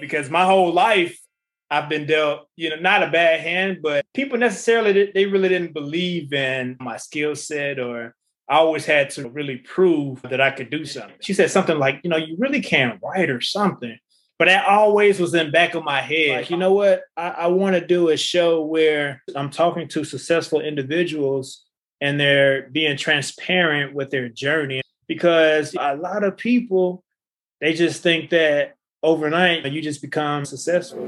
Because my whole life, I've been dealt, you know, not a bad hand, but people necessarily they really didn't believe in my skill set or I always had to really prove that I could do something. She said something like, you know, you really can't write or something. But that always was in back of my head. Like, you know what? I, I want to do a show where I'm talking to successful individuals and they're being transparent with their journey because a lot of people they just think that overnight you just become successful.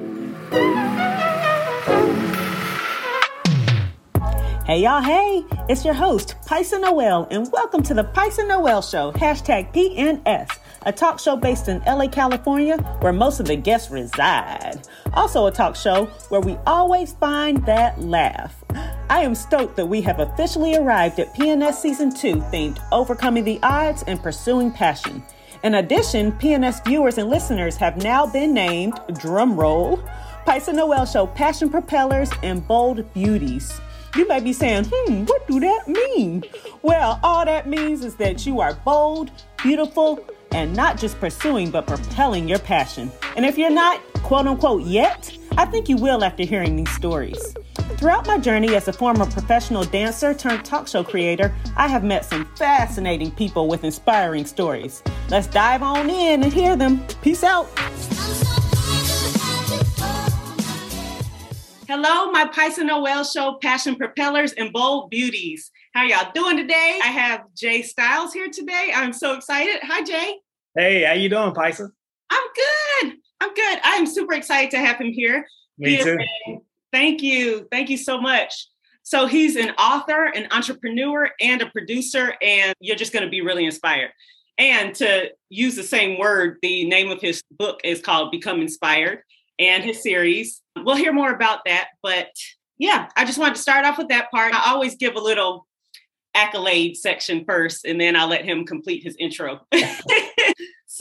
Hey y'all, hey, it's your host, Pysa Noël, and welcome to the Pysa Noël Show, hashtag PNS, a talk show based in LA, California, where most of the guests reside. Also, a talk show where we always find that laugh. I am stoked that we have officially arrived at PNS Season 2 themed Overcoming the Odds and Pursuing Passion. In addition, PNS viewers and listeners have now been named, drumroll, Pysa Noël Show Passion Propellers and Bold Beauties. You may be saying, hmm, what do that mean? Well, all that means is that you are bold, beautiful, and not just pursuing, but propelling your passion. And if you're not, quote unquote, yet, I think you will after hearing these stories. Throughout my journey as a former professional dancer turned talk show creator, I have met some fascinating people with inspiring stories. Let's dive on in and hear them. Peace out. Hello, my Pysa Noël show, Passion Propellers and Bold Beauties. How y'all doing today? I have Jay Styles here today. I'm so excited. Hi, Jay. Hey, how you doing, Pysa? I'm good. I'm good. I'm super excited to have him here. Me too. Thank you. Thank you so much. So he's an author, an entrepreneur, and a producer, and you're just going to be really inspired. And to use the same word, the name of his book is called Become Inspired, and his series. We'll hear more about that. But yeah, I just wanted to start off with that part. I always give a little accolade section first, and then I'll let him complete his intro.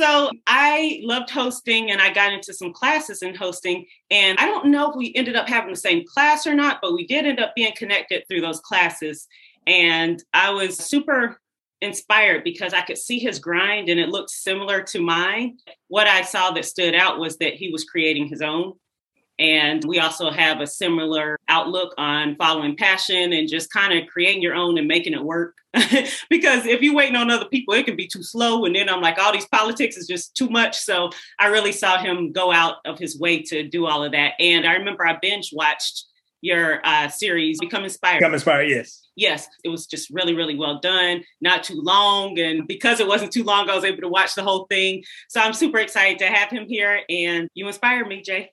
so I loved hosting and I got into some classes in hosting. And I don't know if we ended up having the same class or not, but we did end up being connected through those classes. And I was super inspired because I could see his grind and it looked similar to mine. What I saw that stood out was that he was creating his own and we also have a similar outlook on following passion and just kind of creating your own and making it work. because if you're waiting on other people, it can be too slow. And then I'm like, all these politics is just too much. So I really saw him go out of his way to do all of that. And I remember I binge watched your uh, series, Become Inspired. Become Inspired, yes. Yes, it was just really, really well done, not too long. And because it wasn't too long, I was able to watch the whole thing. So I'm super excited to have him here. And you inspired me, Jay.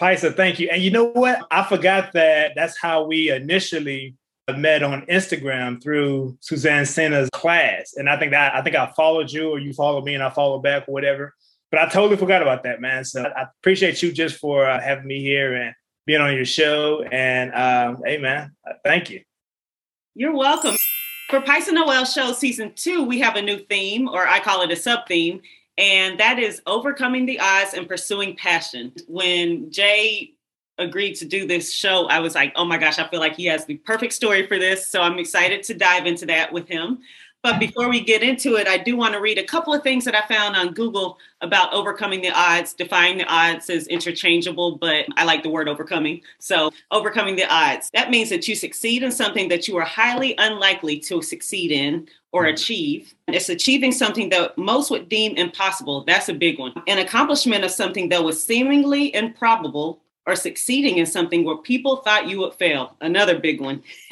Pysa, thank you. And you know what? I forgot that that's how we initially met on Instagram through Suzanne Senna's class. And I think that I think I followed you or you followed me and I followed back or whatever. But I totally forgot about that, man. So I appreciate you just for uh, having me here and being on your show. And um, hey, man, uh, thank you. You're welcome. For Pysa Noël Show Season 2, we have a new theme, or I call it a sub theme, and that is overcoming the odds and pursuing passion. When Jay agreed to do this show, I was like, oh my gosh, I feel like he has the perfect story for this. So I'm excited to dive into that with him. But before we get into it, I do want to read a couple of things that I found on Google about overcoming the odds. Defying the odds is interchangeable, but I like the word overcoming. So, overcoming the odds. That means that you succeed in something that you are highly unlikely to succeed in or mm-hmm. achieve. It's achieving something that most would deem impossible. That's a big one. An accomplishment of something that was seemingly improbable or succeeding in something where people thought you would fail. Another big one.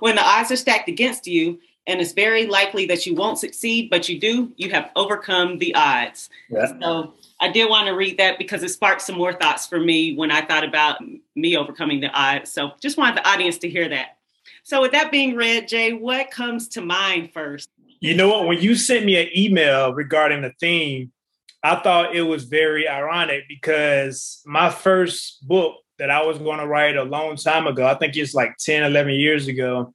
when the odds are stacked against you, and it's very likely that you won't succeed, but you do, you have overcome the odds. Yeah. So I did want to read that because it sparked some more thoughts for me when I thought about me overcoming the odds. So just wanted the audience to hear that. So with that being read, Jay, what comes to mind first? You know what? When you sent me an email regarding the theme, I thought it was very ironic because my first book that I was going to write a long time ago, I think it's like 10, 11 years ago,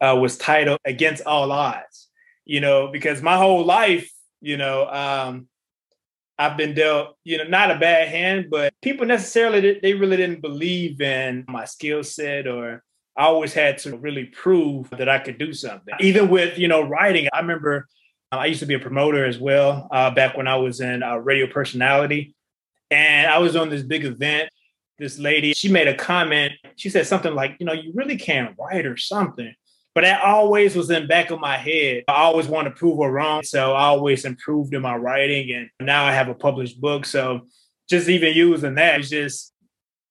uh, was titled Against All Odds. You know, because my whole life, you know, um, I've been dealt, you know, not a bad hand, but people necessarily they really didn't believe in my skill set or I always had to really prove that I could do something. Even with, you know, writing, I remember Uh, I used to be a promoter as well uh, back when I was in uh, radio personality. And I was on this big event. This lady, she made a comment. She said something like, you know, you really can't write or something. But that always was in back of my head. I always want to prove her wrong. So I always improved in my writing. And now I have a published book. So just even using that is just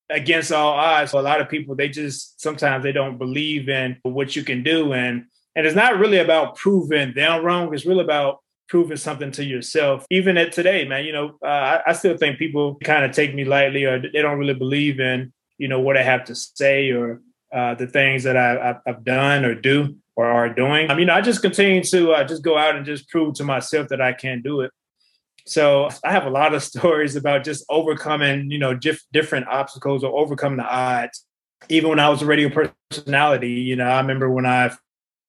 against all odds. So a lot of people, they just sometimes they don't believe in what you can do. And and it's not really about proving them wrong. It's really about proving something to yourself. Even at today, man, you know, uh, I, I, still think people kind of take me lightly or they don't really believe in, you know, what I have to say or uh, the things that I, have done or do or are doing. I mean, I just continue to uh, just go out and just prove to myself that I can do it. So I have a lot of stories about just overcoming, you know, dif- different obstacles or overcoming the odds. Even when I was a radio personality, you know, I remember when I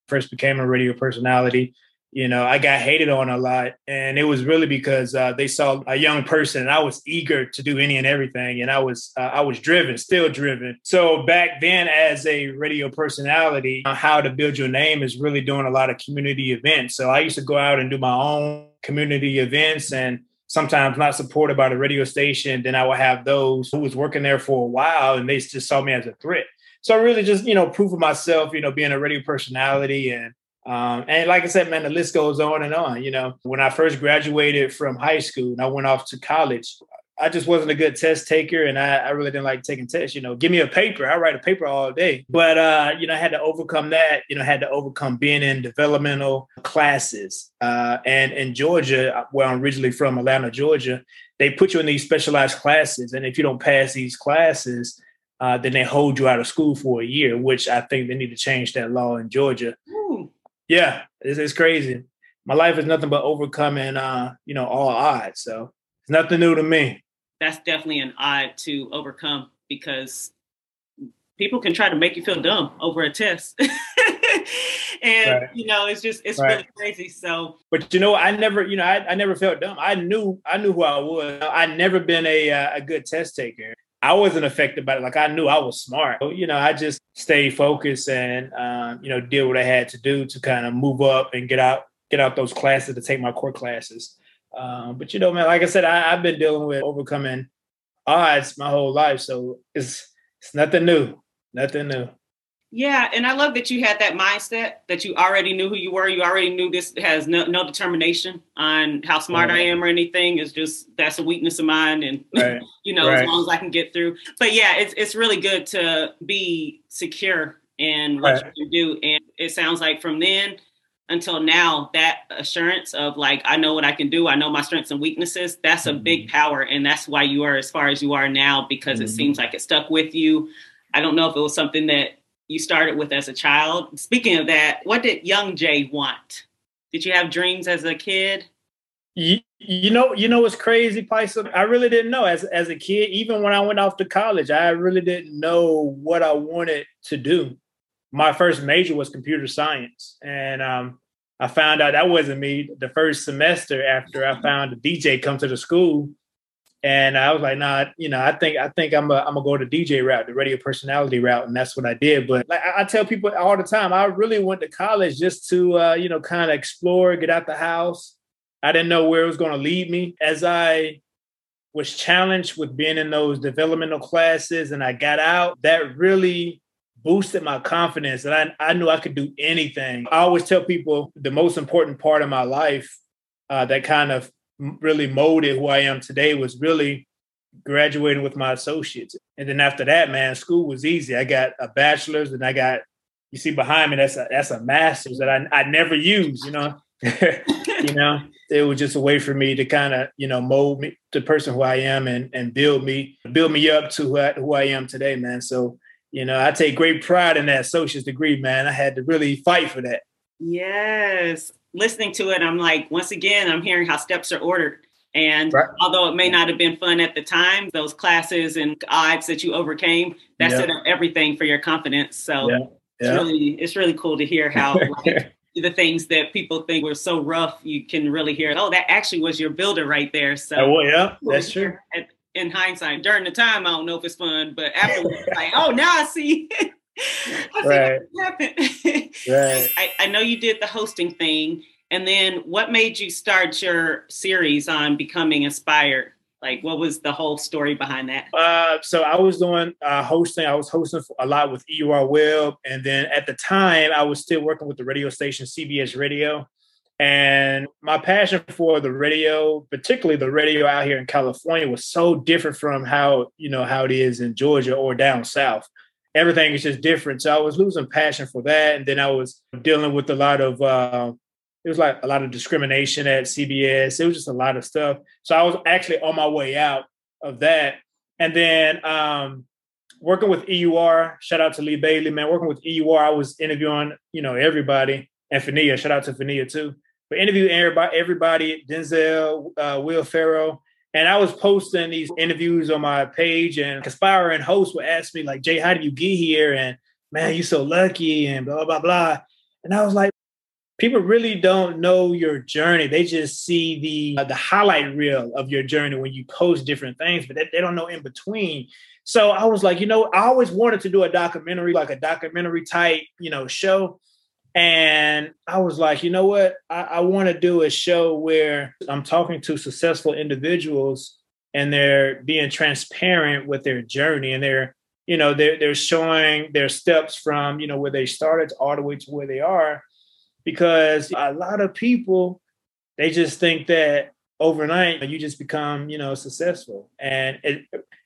first became a radio personality, you know, I got hated on a lot. And it was really because uh, they saw a young person and I was eager to do any and everything. And I was, uh, I was driven, still driven. So back then as a radio personality, uh, how to build your name is really doing a lot of community events. So I used to go out and do my own community events and sometimes not supported by the radio station. Then I would have those who was working there for a while and they just saw me as a threat. So I really just, you know, proving myself, you know, being a radio personality and um, and like I said, man, the list goes on and on. You know, when I first graduated from high school and I went off to college, I just wasn't a good test taker and I, I, really didn't like taking tests. You know, give me a paper. I write a paper all day. But uh, you know, I had to overcome that, you know, I had to overcome being in developmental classes. Uh, and in Georgia, where I'm originally from, Atlanta, Georgia, they put you in these specialized classes. And if you don't pass these classes, uh, then they hold you out of school for a year, which I think they need to change that law in Georgia. Yeah, it's, it's, crazy. My life is nothing but overcoming, uh, you know, all odds. So it's nothing new to me. That's definitely an odd to overcome because people can try to make you feel dumb over a test. and right. you know, it's just it's right. really crazy. So, but you know, I never, you know, I, I never felt dumb. I knew I knew who I was. I never been a uh, a good test taker. I wasn't affected by it. Like I knew I was smart. You know, I just stayed focused and um, you know did what I had to do to kind of move up and get out get out those classes to take my core classes. Um, but you know, man, like I said, I, I've been dealing with overcoming odds my whole life, so it's it's nothing new. Nothing new. Yeah, and I love that you had that mindset that you already knew who you were. You already knew this has no, no determination on how smart I am or anything. It's just that's a weakness of mine, and right. you know, right. as long as I can get through. But yeah, it's it's really good to be secure in what you do, and it sounds like from then until now, that assurance of like I know what I can do, I know my strengths and weaknesses. That's a mm-hmm. big power, and that's why you are as far as you are now because mm-hmm. it seems like it stuck with you. I don't know if it was something that you started with as a child. Speaking of that, what did young Jay want? Did you have dreams as a kid? You, you know, you know what's crazy, Pysa? I really didn't know as as a kid. Even when I went off to college, I really didn't know what I wanted to do. My first major was computer science, and um, I found out that wasn't me the first semester after I found a DJ come to the school and I was like, nah, you know, I think I think I'm a, I'm gonna go the DJ route, the radio personality route, and that's what I did. But like I, tell people all the time, I really went to college just to uh, you know kind of explore, get out the house. I didn't know where it was going to lead me. As I was challenged with being in those developmental classes, and I got out, that really boosted my confidence, and I I knew I could do anything. I always tell people the most important part of my life uh, that kind of really molded who I am today was really graduating with my associates. And then after that, man, school was easy. I got a bachelor's and I got, you see behind me, that's a, that's a master's that I, I never used, you know, you know, it was just a way for me to kind of, you know, mold me the person who I am and, and build me, build me up to who I, who I am today, man. So, you know, I take great pride in that associate's degree, man. I had to really fight for that. Yes listening to it, I'm like, once again, I'm hearing how steps are ordered. And right. although it may not have been fun at the time, those classes and odds that you overcame, that set up everything for your confidence. So yeah. Yeah. it's really it's really cool to hear how like, the things that people think were so rough, you can really hear. Oh, that actually was your builder right there. So oh, yeah, that's true. At, in hindsight, during the time, I don't know if it's fun, but afterwards, like, oh, now I see. I right. happened. right. I, I know you did the hosting thing And then what made you start your series on becoming inspired? Like, what was the whole story behind that? Uh, so I was doing uh, hosting. I was hosting a lot with EUR Web, and then at the time, I was still working with the radio station CBS Radio. And my passion for the radio, particularly the radio out here in California, was so different from how you know how it is in Georgia or down south. Everything is just different. So I was losing passion for that, and then I was dealing with a lot of uh, it was like a lot of discrimination at CBS. It was just a lot of stuff. So I was actually on my way out of that, and then um, working with EUR. Shout out to Lee Bailey, man. Working with EUR, I was interviewing you know everybody and Fania. Shout out to Fania too but interviewing everybody, everybody Denzel, uh, Will Ferrell. And I was posting these interviews on my page, and Conspire hosts would ask me, like, Jay, how did you get here? And man, you're so lucky, and blah, blah, blah. And I was like, people really don't know your journey. They just see the uh, the highlight reel of your journey when you post different things, but they, they don't know in between. So I was like, you know, I always wanted to do a documentary, like a documentary type, you know, show. And I was like, you know what? I, I want to do a show where I'm talking to successful individuals and they're being transparent with their journey and they're, you know, they're they're showing their steps from, you know, where they started all the way to where they are. Because a lot of people, they just think that overnight you just become, you know, successful. And it,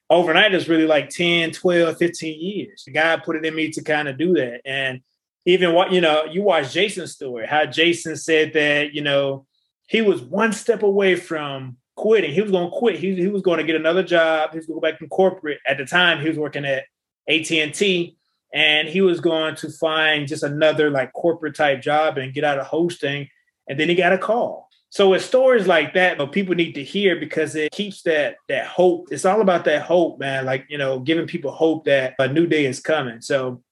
overnight is really like 10, 12, 15 years. God put it in me to kind of do that. And even what you know, you watch Jason's story, how Jason said that you know he was one step away from quitting. He was going to quit. He, he was going to get another job. He was going to go back in corporate. At the time, he was working at AT and T, and he was going to find just another like corporate type job and get out of hosting. And then he got a call. So it's stories like that but people need to hear because it keeps that that hope. It's all about that hope, man. Like you know, giving people hope that a new day is coming. So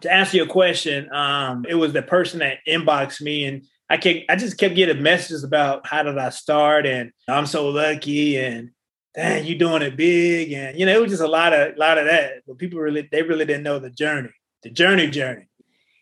to answer your question, um, it was the person that inboxed me and I kept I just kept getting messages about how did I start and I'm so lucky and dang, you doing it big and you know it was just a lot of lot of that. But people really they really didn't know the journey, the journey journey.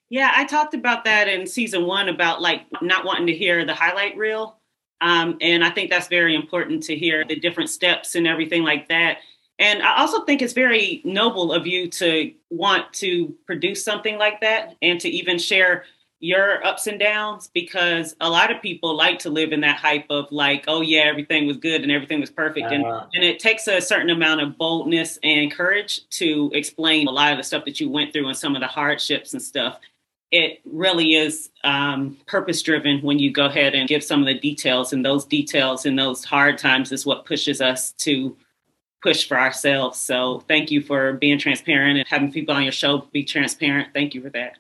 Yeah, I talked about that in season one about like not wanting to hear the highlight reel. Um, and I think that's very important to hear the different steps and everything like that. And I also think it's very noble of you to want to produce something like that and to even share your ups and downs because a lot of people like to live in that hype of like, oh yeah, everything was good and everything was perfect. Uh-huh. And and it takes a certain amount of boldness and courage to explain a lot of the stuff that you went through and some of the hardships and stuff. It really is um, purpose driven when you go ahead and give some of the details, and those details and those hard times is what pushes us to push for ourselves. So thank you for being transparent and having people on your show be transparent. Thank you for that.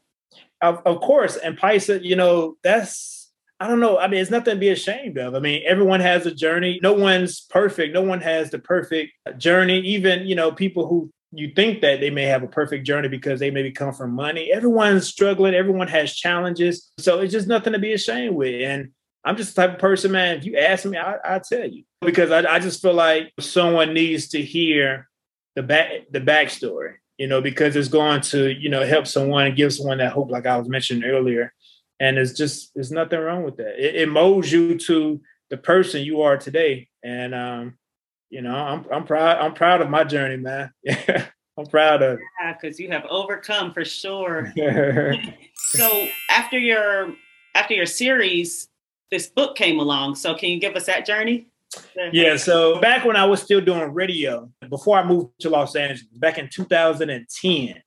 Of, of course. And Pysa, you know, that's, I don't know. I mean, it's nothing to be ashamed of. I mean, everyone has a journey. No one's perfect. No one has the perfect journey. Even, you know, people who you think that they may have a perfect journey because they maybe come from money. Everyone's struggling. Everyone has challenges. So it's just nothing to be ashamed with. And I'm just the type of person, man. If you ask me, I, I tell you because I, I just feel like someone needs to hear the back the backstory, you know, because it's going to you know help someone and give someone that hope, like I was mentioning earlier. And it's just there's nothing wrong with that. It, it molds you to the person you are today, and um, you know, I'm I'm proud I'm proud of my journey, man. I'm proud of. Yeah, because you have overcome for sure. so after your after your series, this book came along. So can you give us that journey? Yeah, so back when I was still doing radio, before I moved to Los Angeles, back in 2010,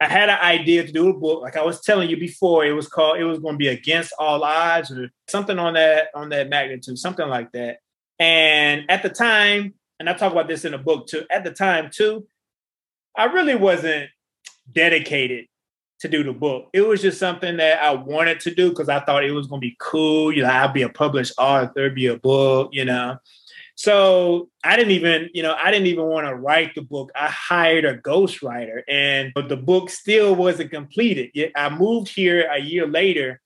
I had an idea to do a book. Like I was telling you before, it was called it was going to be against all odds or something on that on that magnitude, something like that. And at the time, and I talk about this in the book too, at the time too, I really wasn't dedicated to do the book. It was just something that I wanted to do because I thought it was going to be cool. You know, I'd be a published author, be a book, you know. So I didn't even, you know, I didn't even want to write the book. I hired a ghostwriter and but the book still wasn't completed. I moved here a year later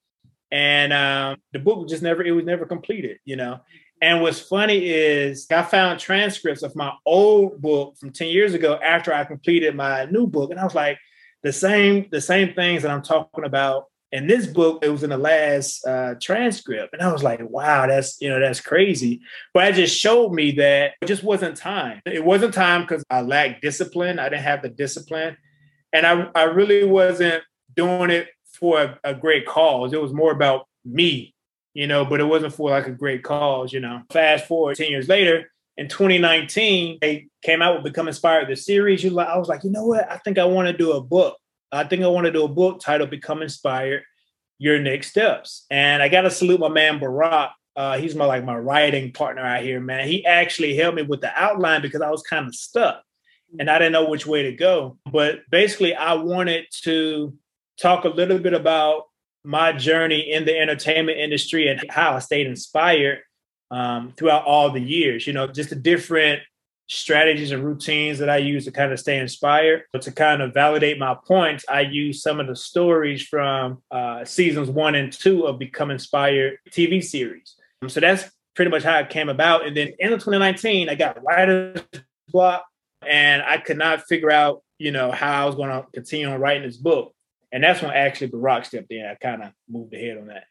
and um, the book just never, it was never completed, you know. And what's funny is I found transcripts of my old book from 10 years ago after I completed my new book. And I was like, the same the same things that I'm talking about in this book, it was in the last uh, transcript. And I was like, wow, that's, you know, that's crazy. But it just showed me that it just wasn't time. It wasn't time because I lacked discipline. I didn't have the discipline. And I, I really wasn't doing it for a, a great cause. It was more about me, you know, but it wasn't for like a great cause, you know. Fast forward 10 years later, in 2019, they came out with Become Inspired, the series. You like, I was like, you know what? I think I want to do a book. I think I want to do a book titled Become Inspired, Your Next Steps. And I got to salute my man, Barack. Uh, he's my like my writing partner out here, man. He actually helped me with the outline because I was kind of stuck and I didn't know which way to go. But basically, I wanted to talk a little bit about my journey in the entertainment industry and how I stayed inspired um, throughout all the years. You know, just the different strategies and routines that I use to kind of stay inspired. But to kind of validate my points, I use some of the stories from uh, seasons one and two of Become Inspired TV series. Um, so that's pretty much how it came about. And then in 2019, I got writer's block and I could not figure out, you know, how I was going to continue on writing this book. And that's when actually Barack stepped in. I kind of moved ahead on that.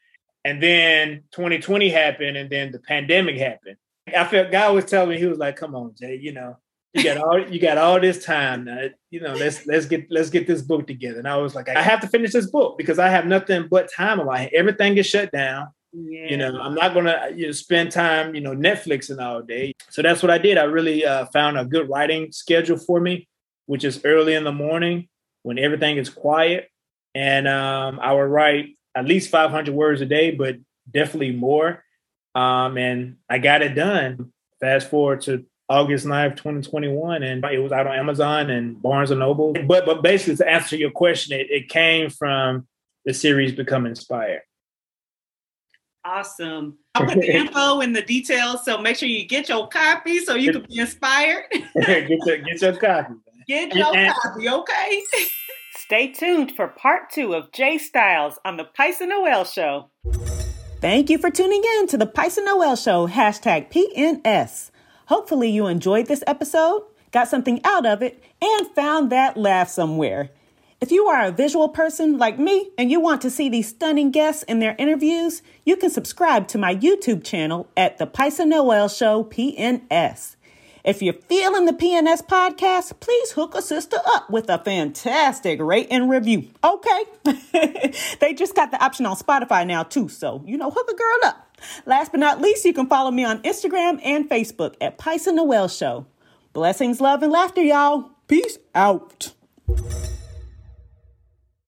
And then 2020 happened, and then the pandemic happened. I felt God was telling me, He was like, "Come on, Jay, you know, you got all you got all this time. Now, you know, let's let's get let's get this book together." And I was like, I have to finish this book because I have nothing but time on my hand. Everything is shut down. Yeah. You know, I'm not gonna you know spend time, you know, Netflixing all day. So that's what I did. I really uh, found a good writing schedule for me, which is early in the morning when everything is quiet, and um, I would write at least 500 words a day, but definitely more. Um, and I got it done. Fast forward to August 9th, 2021, and it was out on Amazon and Barnes and Noble. But but basically, to answer your question, it, it came from the series Become Inspired. Awesome. I'll put the info and the details, so make sure you get your copy so you can be inspired. get, your, get your copy. Get your and, copy, okay? Stay tuned for part two of Jay Styles on the Pysa Noël Show. Thank you for tuning in to the Pysa Noël Show, hashtag PNS. Hopefully, you enjoyed this episode, got something out of it, and found that laugh somewhere. If you are a visual person like me and you want to see these stunning guests in their interviews, you can subscribe to my YouTube channel at the Pysa Noël Show PNS. If you're feeling the PNS podcast, please hook a sister up with a fantastic rate and review. Okay. they just got the option on Spotify now, too. So, you know, hook a girl up. Last but not least, you can follow me on Instagram and Facebook at Pysa Noël Show. Blessings, love, and laughter, y'all. Peace out.